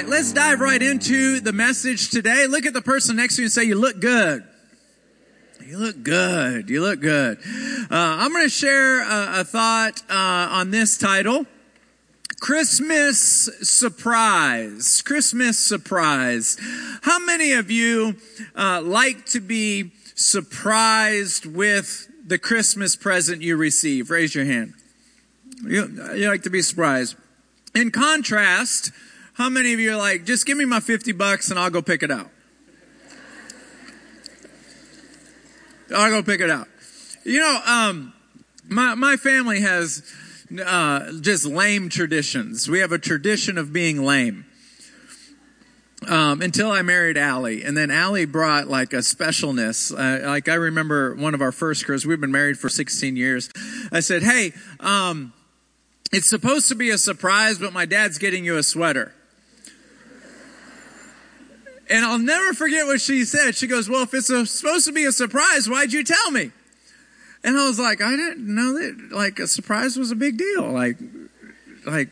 right, let's dive right into the message today. Look at the person next to you and say, You look good. You look good. You look good. Uh, I'm going to share a, a thought uh, on this title Christmas surprise. Christmas surprise. How many of you uh, like to be surprised with the Christmas present you receive? Raise your hand. You, you like to be surprised. In contrast, how many of you are like, just give me my 50 bucks and I'll go pick it out? I'll go pick it out. You know, um, my, my family has uh, just lame traditions. We have a tradition of being lame. Um, until I married Allie, and then Allie brought like a specialness. Uh, like I remember one of our first girls. We've been married for 16 years. I said, "Hey, um, it's supposed to be a surprise, but my dad's getting you a sweater." And I'll never forget what she said. She goes, Well, if it's a, supposed to be a surprise, why'd you tell me? And I was like, I didn't know that, like, a surprise was a big deal. Like, like,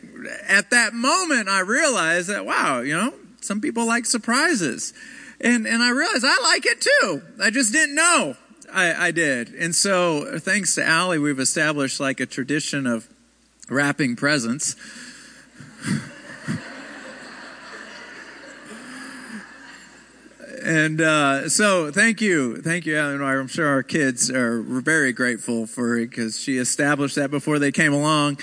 at that moment, I realized that, wow, you know, some people like surprises. And, and I realized I like it too. I just didn't know I, I did. And so, thanks to Allie, we've established like a tradition of wrapping presents. And uh, so thank you, thank you. I'm sure our kids are very grateful for it because she established that before they came along.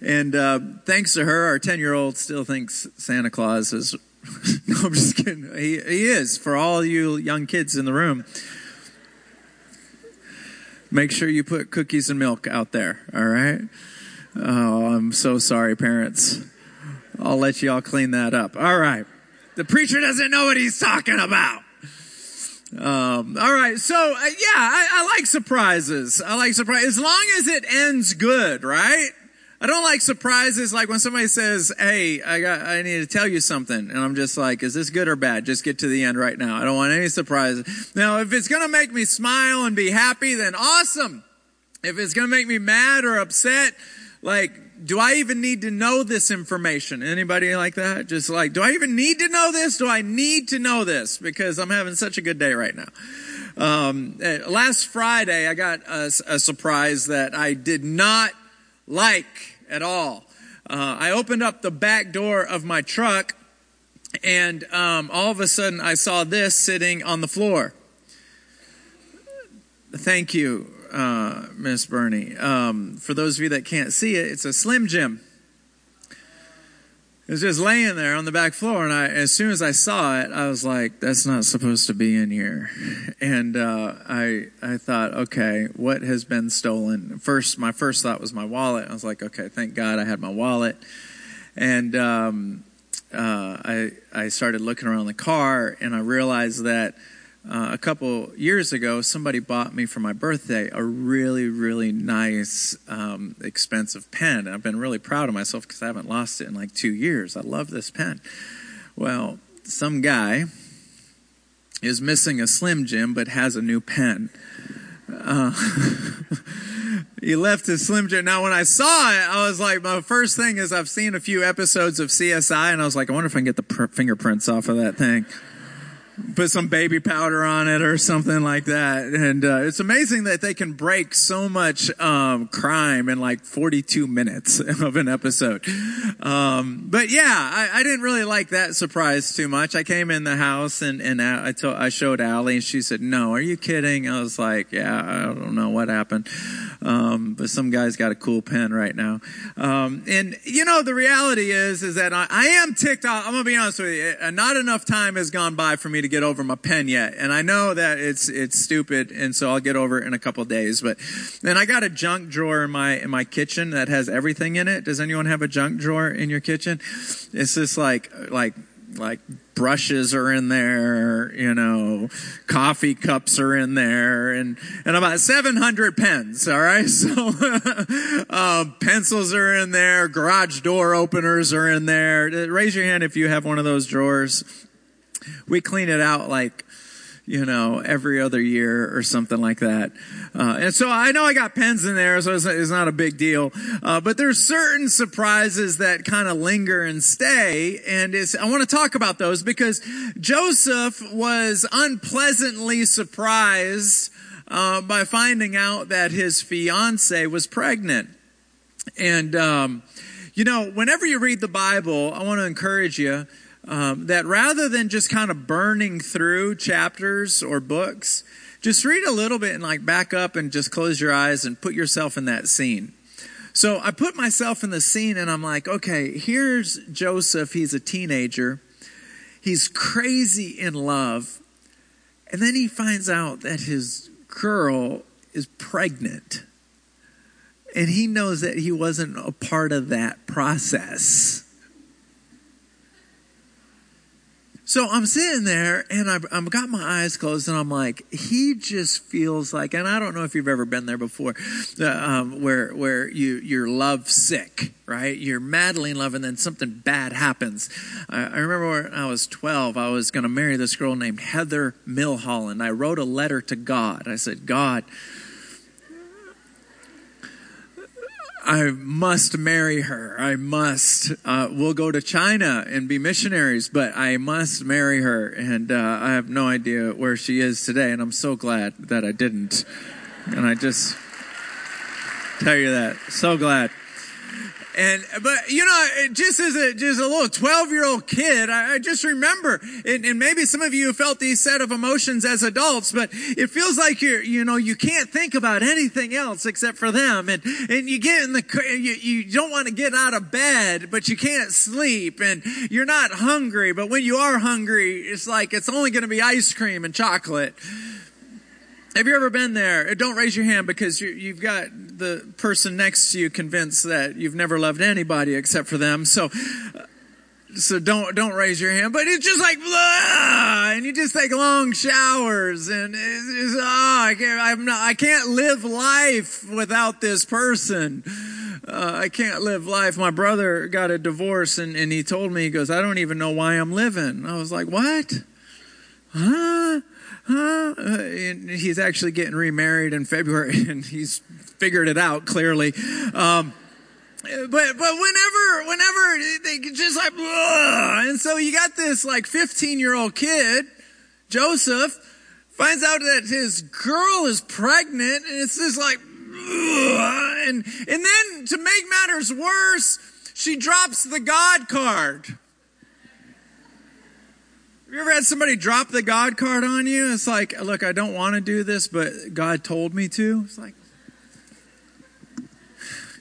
And uh, thanks to her, our 10 year old still thinks Santa Claus is. no, I'm just kidding. He, he is for all you young kids in the room. Make sure you put cookies and milk out there. All right. Oh, I'm so sorry, parents. I'll let you all clean that up. All right. The preacher doesn't know what he's talking about. Um, all right. So, uh, yeah, I, I like surprises. I like surprises as long as it ends good, right? I don't like surprises like when somebody says, Hey, I got, I need to tell you something. And I'm just like, is this good or bad? Just get to the end right now. I don't want any surprises. Now, if it's to make me smile and be happy, then awesome. If it's to make me mad or upset, like, do I even need to know this information? Anybody like that? Just like, do I even need to know this? Do I need to know this? Because I'm having such a good day right now. Um, eh, last Friday, I got a, a, surprise that I did not like at all. Uh, I opened up the back door of my truck, and um, all of a sudden, I saw this sitting on the floor. Thank you uh, Miss Bernie. Um, for those of you that can't see it, it's a Slim Jim. It was just laying there on the back floor, and I, as soon as I saw it, I was like, "That's not supposed to be in here." And uh, I, I thought, "Okay, what has been stolen?" First, my first thought was my wallet. I was like, "Okay, thank God I had my wallet." And um, uh, I, I started looking around the car, and I realized that uh, a couple years ago, somebody bought me for my birthday a really, really nice, um, expensive pen. And I've been really proud of myself because I haven't lost it in like two years. I love this pen. Well, some guy is missing a Slim Jim but has a new pen. Uh, he left his Slim Jim. Now, when I saw it, I was like, my first thing is I've seen a few episodes of CSI, and I was like, I wonder if I can get the pr- fingerprints off of that thing put some baby powder on it or something like that. And uh, it's amazing that they can break so much um, crime in like 42 minutes of an episode. Um, but yeah, I, I, didn't really like that surprise too much. I came in the house and, and I, told, I showed Allie and she said, no, are you kidding? I was like, yeah, I don't know what happened. Um, but some guy's got a cool pen right now. Um, and you know, the reality is, is that I, I am ticked off. I'm going to be honest with you. Uh, not enough time has gone by for me to get over my pen yet. And I know that it's, it's stupid. And so I'll get over it in a couple days. But then I got a junk drawer in my, in my kitchen that has everything in it. Does anyone have a junk drawer in your kitchen? It's just like, like, like brushes are in there, you know, coffee cups are in there, and, and about 700 pens, all right? So, um, pencils are in there, garage door openers are in there. Raise your hand if you have one of those drawers we clean it out like you know, every other year or something like that. Uh, and so I know I got pens in there, so it's, it's not a big deal. Uh, but there's certain surprises that kind of linger and stay. And I want to talk about those because Joseph was unpleasantly surprised uh, by finding out that his fiance was pregnant. And, um, you know, whenever you read the Bible, I want to encourage you um, that rather than just kind of burning through chapters or books, just read a little bit and like back up and just close your eyes and put yourself in that scene. So I put myself in the scene and I'm like, okay, here's Joseph. He's a teenager. He's crazy in love. And then he finds out that his girl is pregnant. And he knows that he wasn't a part of that process. So I'm sitting there and I've, I've, got my eyes closed and I'm like, he just feels like, and I don't know if you've ever been there before, uh, um, where where you you're love sick, right? You're madly in love and then something bad happens. I, I remember when I was 12, I was going to marry this girl named Heather Milholland. I wrote a letter to God. I said, God. I must marry her. I must. Uh, we'll go to China and be missionaries, but I must marry her. And uh, I have no idea where she is today, and I'm so glad that I didn't. And I just tell you that. So glad. And, but, you know, just as a, just a little 12 year old kid, I, I just remember, and, and, maybe some of you felt these set of emotions as adults, but it feels like you're, you know, you can't think about anything else except for them. And, and you get in the, you, you don't want to get out of bed, but you can't sleep and you're not hungry. But when you are hungry, it's like, it's only going to be ice cream and chocolate. Have you ever been there? Uh, don't raise your hand because you, have got the person next to you convinced that you've never loved anybody except for them. So, uh, so don't don't raise your hand. But it's just like blah, and you just take long showers, and it's, it's oh, I can't. I'm not. I can't live life without this person. Uh, I can't live life. My brother got a divorce, and and he told me he goes, I don't even know why I'm living. I was like, what? Huh? Huh? Uh, and he's actually getting remarried in February and he's figured it out clearly. Um, but but whenever whenever they just like Ugh. and so you got this like 15 year old kid joseph finds out that his girl is pregnant and it's just like Ugh. and and then to make matters worse she drops the god card have you ever had somebody drop the God card on you? It's like, look, I don't want to do this, but God told me to. It's like,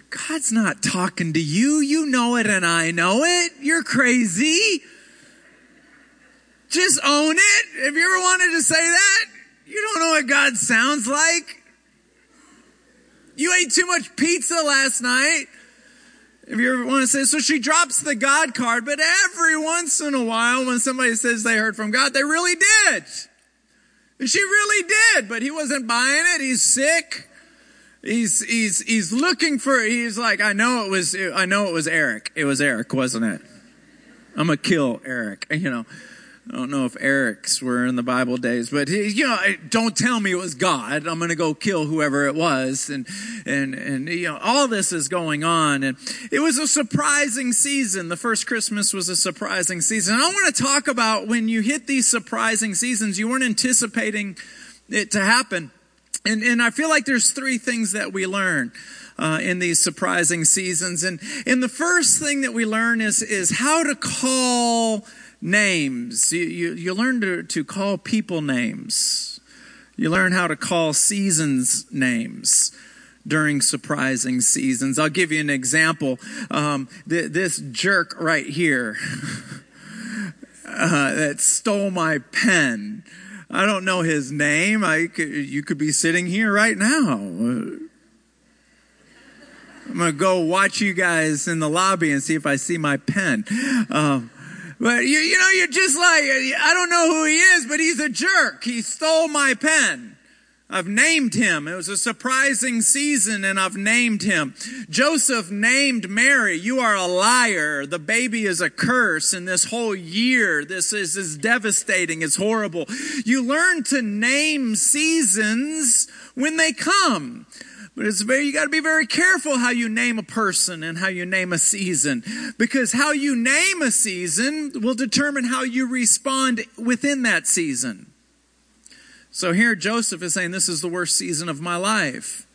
God's not talking to you. You know it and I know it. You're crazy. Just own it. Have you ever wanted to say that? You don't know what God sounds like. You ate too much pizza last night. If you ever want to say, so she drops the God card, but every once in a while when somebody says they heard from God, they really did. And she really did, but he wasn't buying it. He's sick. He's, he's, he's looking for, he's like, I know it was, I know it was Eric. It was Eric, wasn't it? I'm gonna kill Eric, you know. I don't know if Eric's were in the Bible days, but he, you know, don't tell me it was God. I'm going to go kill whoever it was. And, and, and, you know, all this is going on. And it was a surprising season. The first Christmas was a surprising season. And I want to talk about when you hit these surprising seasons, you weren't anticipating it to happen. And, and I feel like there's three things that we learn. Uh, in these surprising seasons. And, and the first thing that we learn is, is how to call names. You, you, you learn to, to call people names. You learn how to call seasons names during surprising seasons. I'll give you an example. Um, th- this jerk right here uh, that stole my pen. I don't know his name. I could, you could be sitting here right now. I'm going to go watch you guys in the lobby and see if I see my pen. Um, but you, you know, you're just like, I don't know who he is, but he's a jerk. He stole my pen. I've named him. It was a surprising season and I've named him. Joseph named Mary, you are a liar. The baby is a curse and this whole year, this is, is devastating. It's horrible. You learn to name seasons when they come. But it's very, you gotta be very careful how you name a person and how you name a season. Because how you name a season will determine how you respond within that season. So here Joseph is saying, This is the worst season of my life.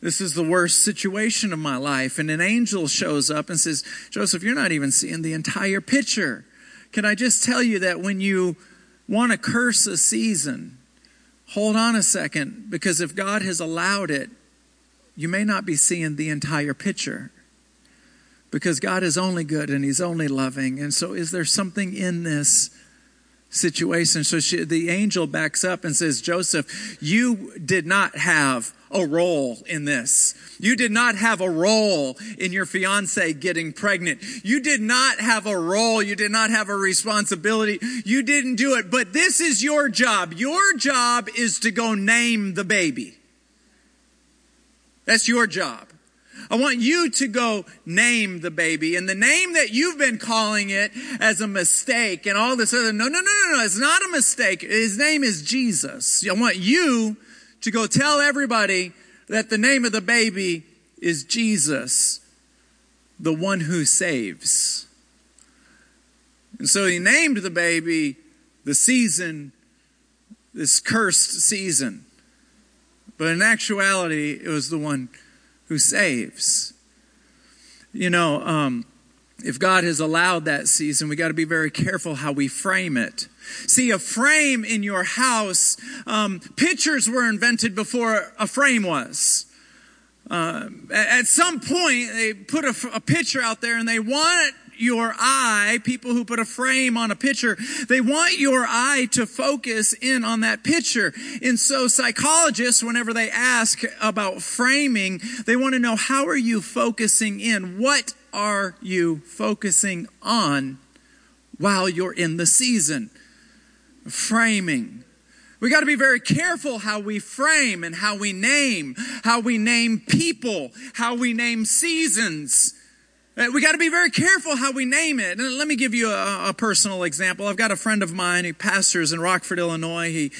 This is the worst situation of my life. And an angel shows up and says, Joseph, you're not even seeing the entire picture. Can I just tell you that when you want to curse a season, hold on a second, because if God has allowed it, you may not be seeing the entire picture. Because God is only good and He's only loving. And so, is there something in this situation. So she, the angel backs up and says, Joseph, you did not have a role in this. You did not have a role in your fiance getting pregnant. You did not have a role. You did not have a responsibility. You didn't do it. But this is your job. Your job is to go name the baby. That's your job. I want you to go name the baby and the name that you've been calling it as a mistake and all this other. No, no, no, no, no. It's not a mistake. His name is Jesus. I want you to go tell everybody that the name of the baby is Jesus, the one who saves. And so he named the baby the season, this cursed season. But in actuality, it was the one who saves. You know, um, if God has allowed that season, we got to be very careful how we frame it. See, a frame in your house, um, pictures were invented before a frame was. Uh, at some point, they put a, a picture out there and they want your eye, people who put a frame on a picture, they want your eye to focus in on that picture. And so psychologists, whenever they ask about framing, they want to know how are you focusing in? What are you focusing on while you're in the season? Framing. We got to be very careful how we frame and how we name, how we name people, how we name seasons. Uh, we got to be very careful how we name it. And let me give you a, a, personal example. I've got a friend of mine who pastors in Rockford, Illinois. He,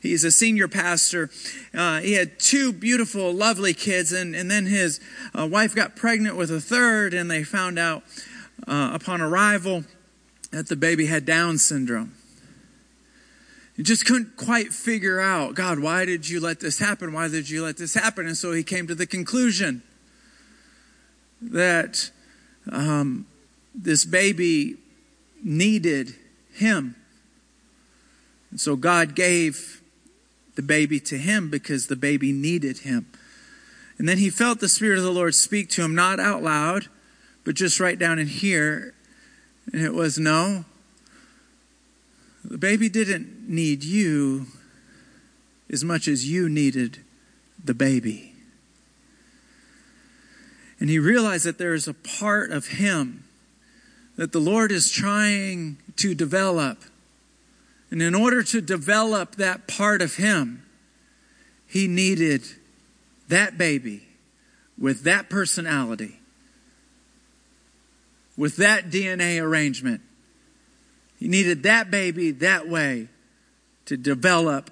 he's a senior pastor. Uh, he had two beautiful, lovely kids, and, and then his uh, wife got pregnant with a third, and they found out uh, upon arrival that the baby had Down syndrome. He just couldn't quite figure out, God, why did you let this happen? Why did you let this happen? And so he came to the conclusion that um, this baby needed him. And so God gave the baby to him because the baby needed him. And then he felt the Spirit of the Lord speak to him, not out loud, but just right down in here. And it was, no, the baby didn't need you as much as you needed the baby. And he realized that there is a part of him that the Lord is trying to develop. And in order to develop that part of him, he needed that baby with that personality, with that DNA arrangement. He needed that baby that way to develop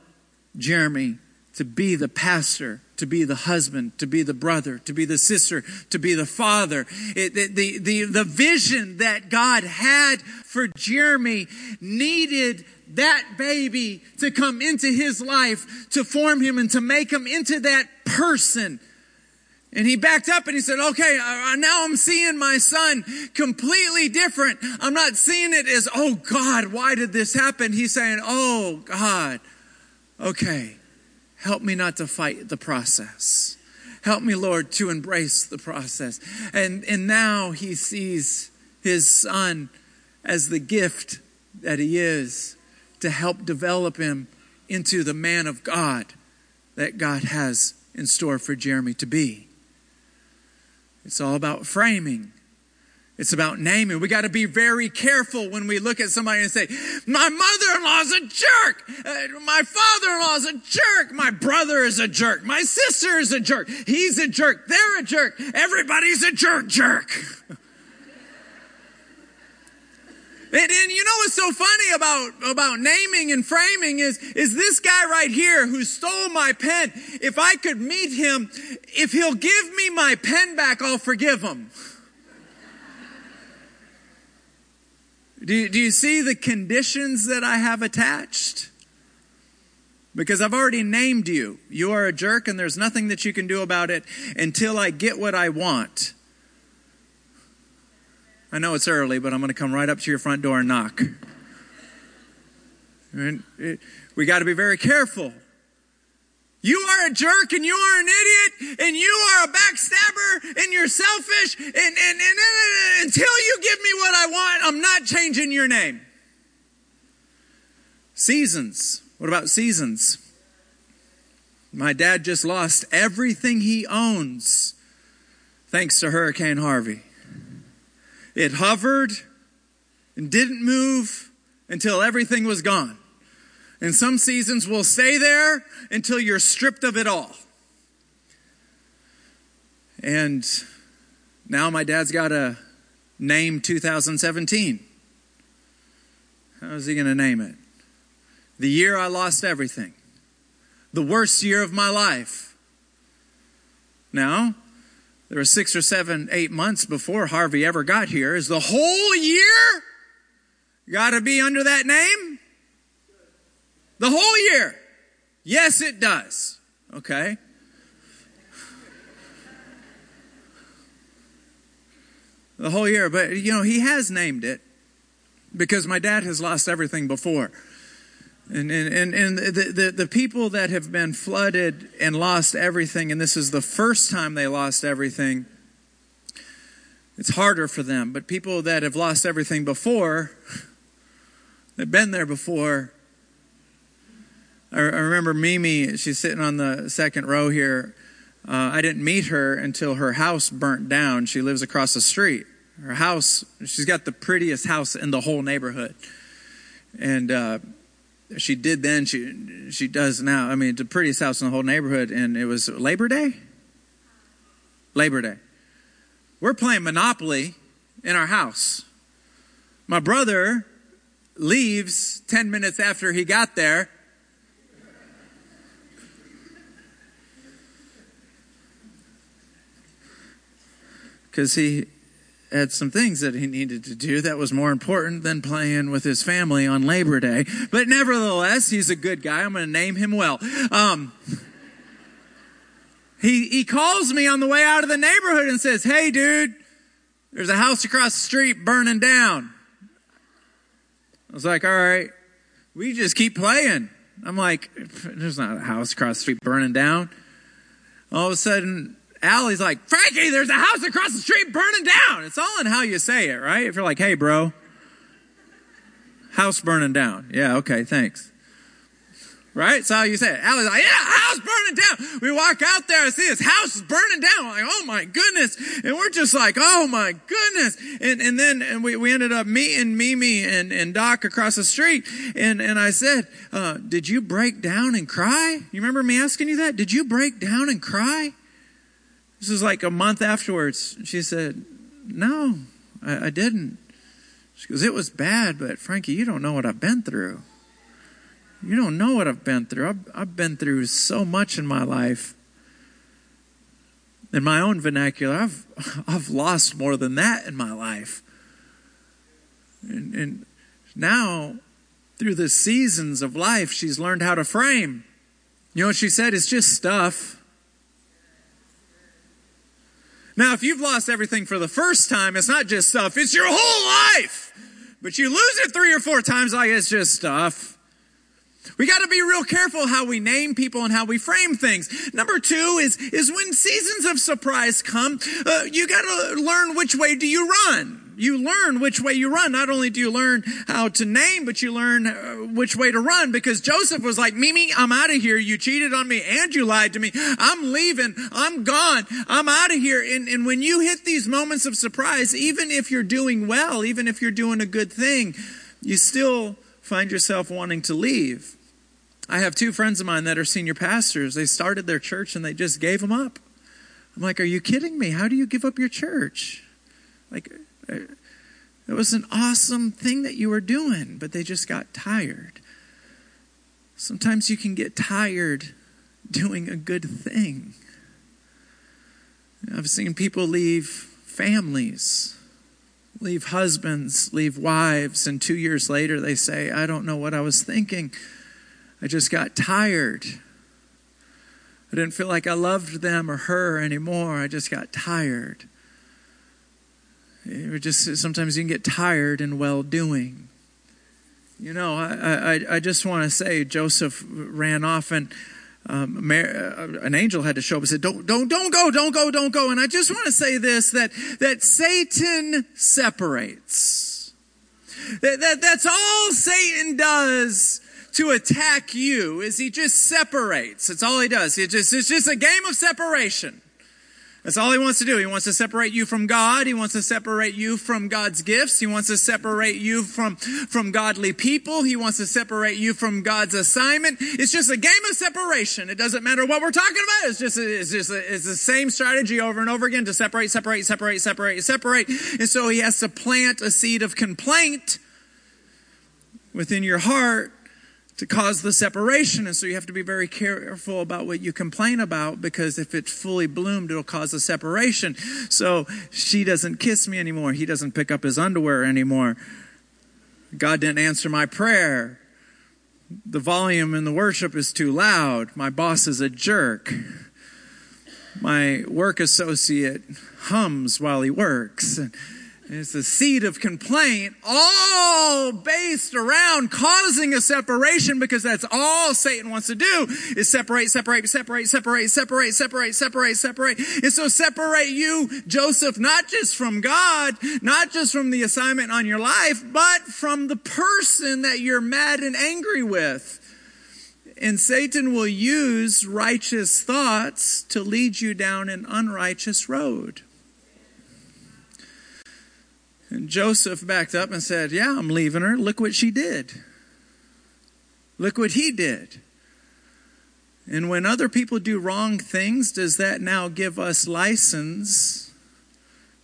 Jeremy to be the pastor to be the husband, to be the brother, to be the sister, to be the father. It, the, the, the, the vision that God had for Jeremy needed that baby to come into his life, to form him and to make him into that person. And he backed up and he said, okay, uh, now I'm seeing my son completely different. I'm not seeing it as, oh God, why did this happen? He's saying, oh God, okay Help me not to fight the process. Help me, Lord, to embrace the process. And, and now he sees his son as the gift that he is to help develop him into the man of God that God has in store for Jeremy to be. It's all about framing. It's about naming. We got to be very careful when we look at somebody and say, my mother-in-law's a jerk. Uh, my father-in-law's a jerk. My brother is a jerk. My sister is a jerk. He's a jerk. They're a jerk. Everybody's a jerk jerk. And, and, you know what's so funny about, about naming and framing is, is this guy right here who stole my pen. If I could meet him, if he'll give me my pen back, I'll forgive him. Do, do you see the conditions that I have attached? Because I've already named you. You are a jerk and there's nothing that you can do about it until I get what I want. I know it's early, but I'm going to come right up to your front door and knock. And it, we got to be very careful you are a jerk and you are an idiot and you are a backstabber and you're selfish and, and, and, and, until you give me what I want, I'm changing your name. Seasons. What about seasons? My dad just lost everything he owns thanks to Hurricane Harvey. It hovered and didn't move until everything was gone. And some seasons will stay there until you're stripped of it all. And now my dad's got a name 2017. How is he going to name it? The year I lost everything. The worst year of my life. Now, there were six or seven, eight months before Harvey ever got here. Is the whole year got to be under that name? The whole year. Yes, it does. Okay. The whole year. But, you know, he has named it because my dad has lost everything before. And, and, and, the, the, the people that have been flooded and lost everything, and this is the first time they lost everything, it's harder for them. But people that have lost everything before, they've been there before, I, remember Mimi, she's sitting on the second row here. Uh, I didn't meet her until her house burnt down. She lives across the street. Her house, she's got the prettiest house in the whole neighborhood. And uh, she did then, she, she does now. I mean, the prettiest house in the whole neighborhood. And it was Labor Day? Labor Day. We're playing Monopoly in our house. My brother leaves 10 minutes after he got there because he had some things that he needed to do that was more important than playing with his family on Labor Day. But nevertheless, he's a good guy. I'm going to name him well. Um, he, he calls me on the way out of the neighborhood and says, Hey, dude, there's a house across the street burning down. I was like, All right, we just keep playing. I'm like, There's not a house across the street burning down. All of a sudden, Allie's like, Frankie, there's a house across the street burning down. It's all in how you say it, right? If you're like, hey, bro, house burning down. Yeah, okay, thanks. Right? That's how you say it. Allie's like, yeah, house burning down. We walk out there and see this house is burning down. We're like, oh my goodness. And we're just like, oh my goodness. And, and then and we, we ended up meeting Mimi and, and Doc across the street. And, and I said, uh, did you break down and cry? You remember me asking you that? Did you break down and cry? This was like a month afterwards. She said, No, I, I didn't. She goes, It was bad, but Frankie, you don't know what I've been through. You don't know what I've been through. I've, I've been through so much in my life. In my own vernacular, I've, I've lost more than that in my life. And, and now, through the seasons of life, she's learned how to frame. You know what she said? It's just stuff. Now, if you've lost everything for the first time, it's not just stuff, it's your whole life. But you lose it three or four times like it's just stuff. We got to be real careful how we name people and how we frame things. Number two is, is when seasons of surprise come, uh, you got to learn which way do you run. You learn which way you run. Not only do you learn how to name, but you learn uh, which way to run because Joseph was like, Mimi, I'm out of here. You cheated on me and you lied to me. I'm leaving. I'm gone. I'm out of here. And, and when you hit these moments of surprise, even if you're doing well, even if you're doing a good thing, you still find yourself wanting to leave. I have two friends of mine that are senior pastors. They started their church and they just gave them up. I'm like, are you kidding me? How do you give up your church? Like, it was an awesome thing that you were doing, but they just got tired. Sometimes you can get tired doing a good thing. I've seen people leave families, leave husbands, leave wives, and two years later they say, I don't know what I was thinking. I just got tired. I didn't feel like I loved them or her anymore. I just got tired. It just sometimes you can get tired in well doing. You know, I, I, I just want to say Joseph ran off and um, uh, an angel had to show up and said, "Don't, don't, don't go, don't go, don't go." And I just want to say this: that that Satan separates. That, that that's all Satan does to attack you is he just separates. That's all he does. It just, it's just a game of separation. That's all he wants to do. He wants to separate you from God. He wants to separate you from God's gifts. He wants to separate you from, from godly people. He wants to separate you from God's assignment. It's just a game of separation. It doesn't matter what we're talking about. It's just, it's just, it's the same strategy over and over again to separate, separate, separate, separate, separate. And so he has to plant a seed of complaint within your heart to cause the separation. And so you have to be very careful about what you complain about because if it's fully bloomed, it'll cause a separation. So she doesn't kiss me anymore. He doesn't pick up his underwear anymore. God didn't answer my prayer. The volume in the worship is too loud. My boss is a jerk. My work associate hums while he works. It's a seed of complaint, all based around causing a separation because that's all Satan wants to do is separate, separate, separate, separate, separate, separate, separate, separate. And so separate you, Joseph, not just from God, not just from the assignment on your life, but from the person that you're mad and angry with. And Satan will use righteous thoughts to lead you down an unrighteous road. And Joseph backed up and said, Yeah, I'm leaving her. Look what she did. Look what he did. And when other people do wrong things, does that now give us license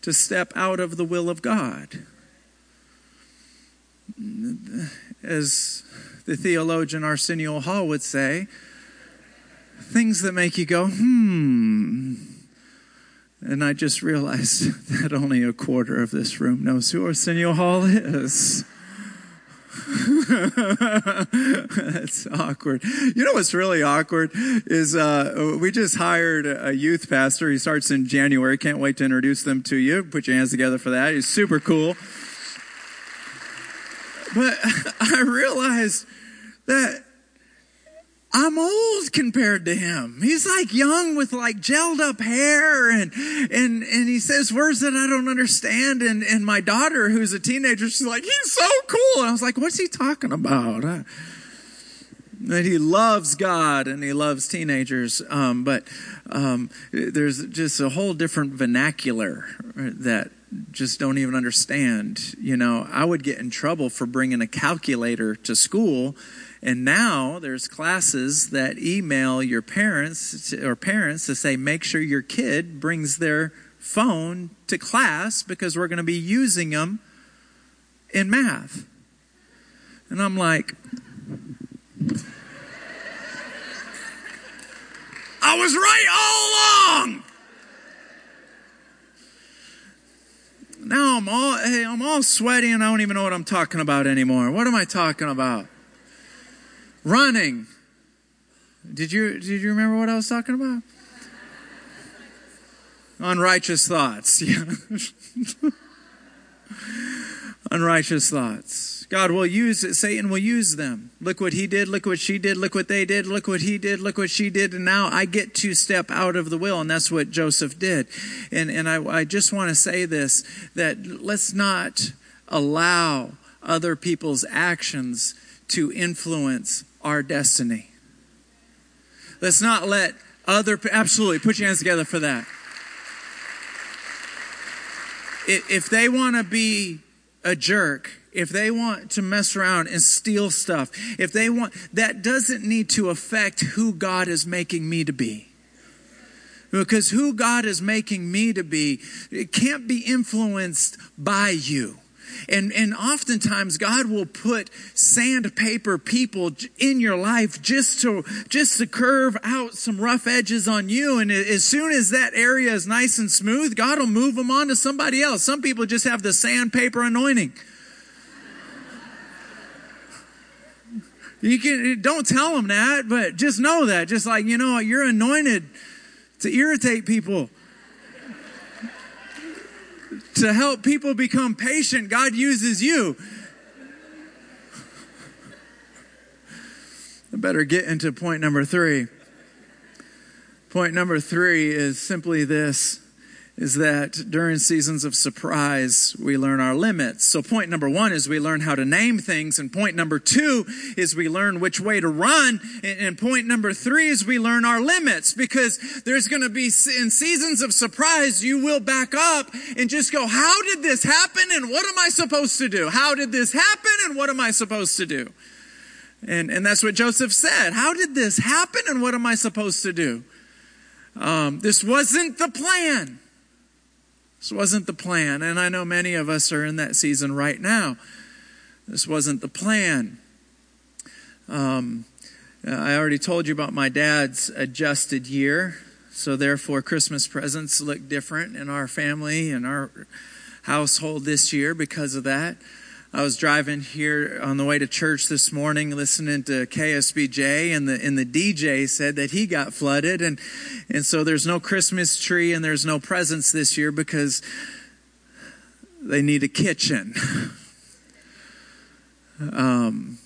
to step out of the will of God? As the theologian Arsenio Hall would say, things that make you go, hmm, and I just realized that only a quarter of this room knows who Arsenio Hall is. That's awkward. You know what's really awkward is uh, we just hired a youth pastor. He starts in January. Can't wait to introduce them to you. Put your hands together for that. He's super cool. But I realized that I'm old compared to him. He's like young with like gelled up hair and, and, and he says words that I don't understand. And, and my daughter, who's a teenager, she's like, he's so cool. And I was like, what's he talking about? That he loves God and he loves teenagers. Um, but, um, there's just a whole different vernacular that just don't even understand. You know, I would get in trouble for bringing a calculator to school and now there's classes that email your parents or parents to say, make sure your kid brings their phone to class because we're going to be using them in math. And I'm like, I was right all along. Now I'm all, hey, I'm all sweaty and I don't even know what I'm talking about anymore. What am I talking about? running. Did you, did you remember what I was talking about? Unrighteous thoughts. Yeah. unrighteous thoughts. God will use it. Satan will use them. Look what he did. Look what she did. Look what they did. Look what he did. Look what she did. And now I get to step out of the will. And that's what Joseph did. And, and I, I just want to say this, that let's not allow other people's actions to influence our destiny. Let's not let other, absolutely, put your hands together for that. If they want to be a jerk, if they want to mess around and steal stuff, if they want, that doesn't need to affect who God is making me to be. Because who God is making me to be, it can't be influenced by you. And, and oftentimes God will put sandpaper people in your life just to, just to curve out some rough edges on you. And as soon as that area is nice and smooth, God will move them on to somebody else. Some people just have the sandpaper anointing. You can, don't tell them that, but just know that. Just like, you know, you're anointed to irritate people. To help people become patient, God uses you. I better get into point number three. Point number three is simply this is that during seasons of surprise, we learn our limits. So point number one is we learn how to name things. And point number two is we learn which way to run. And point number three is we learn our limits because there's going to be in seasons of surprise, you will back up and just go, how did this happen? And what am I supposed to do? How did this happen? And what am I supposed to do? And, and that's what Joseph said. How did this happen? And what am I supposed to do? Um, this wasn't the plan. This wasn't the plan. And I know many of us are in that season right now. This wasn't the plan. Um, I already told you about my dad's adjusted year. So, therefore, Christmas presents look different in our family and our household this year because of that. I was driving here on the way to church this morning, listening to KSBJ, and the and the DJ said that he got flooded, and and so there's no Christmas tree and there's no presents this year because they need a kitchen. um,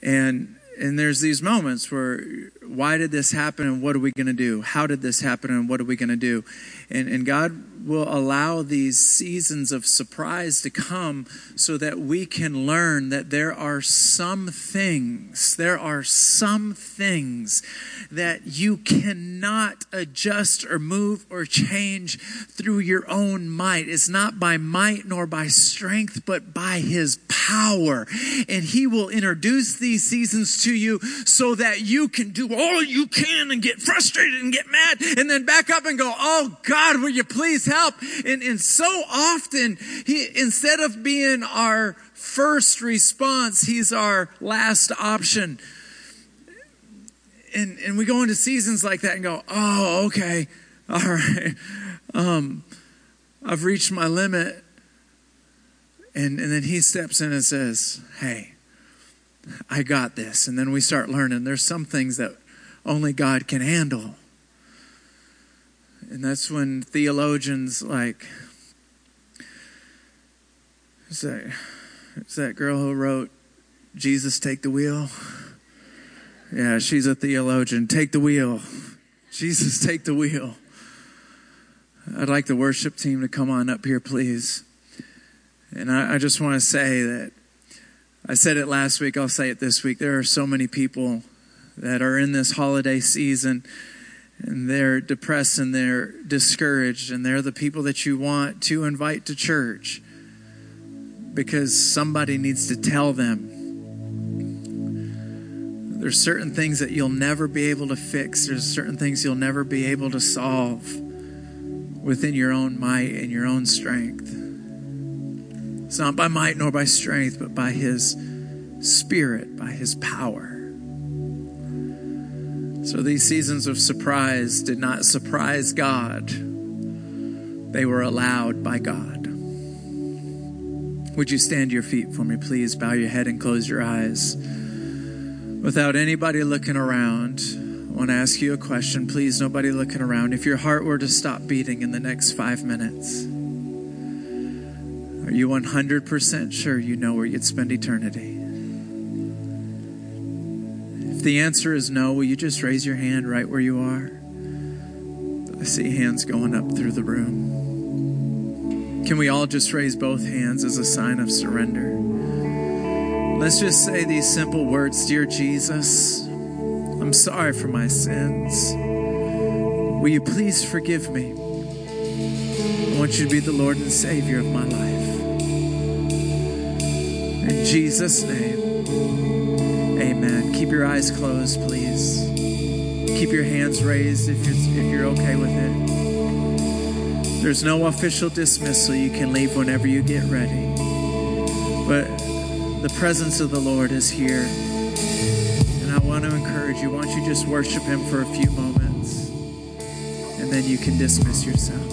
and and there's these moments where why did this happen and what are we going to do? How did this happen and what are we going to do? And, and God will allow these seasons of surprise to come so that we can learn that there are some things, there are some things that you cannot adjust or move or change through your own might. It's not by might nor by strength, but by His power. And He will introduce these seasons to you so that you can do all you can and get frustrated and get mad and then back up and go, Oh God, will you please help? And, and so often, he, instead of being our first response, he's our last option. And, and we go into seasons like that and go, Oh, okay. All right. Um, I've reached my limit. And, and then he steps in and says, Hey, I got this. And then we start learning there's some things that only God can handle. And that's when theologians like that is that girl who wrote Jesus take the wheel? Yeah, she's a theologian. Take the wheel. Jesus take the wheel. I'd like the worship team to come on up here, please. And I, I just want to say that I said it last week, I'll say it this week. There are so many people that are in this holiday season and they're depressed and they're discouraged and they're the people that you want to invite to church because somebody needs to tell them. There's certain things that you'll never be able to fix. There's certain things you'll never be able to solve within your own might and your own strength. It's not by might nor by strength but by his spirit by his power so these seasons of surprise did not surprise God, they were allowed by God. Would you stand to your feet for me, please? Bow your head and close your eyes. Without anybody looking around, I want to ask you a question. Please, nobody looking around. If your heart were to stop beating in the next five minutes, Are you 100% sure you know where you'd spend eternity? If the answer is no, will you just raise your hand right where you are? I see hands going up through the room. Can we all just raise both hands as a sign of surrender? Let's just say these simple words Dear Jesus, I'm sorry for my sins. Will you please forgive me? I want you to be the Lord and Savior of my life. In Jesus' name, amen. Keep your eyes closed, please. Keep your hands raised if you're, if you're okay with it. There's no official dismissal. You can leave whenever you get ready. But the presence of the Lord is here. And I want to encourage you, why don't you just worship Him for a few moments? And then you can dismiss yourself.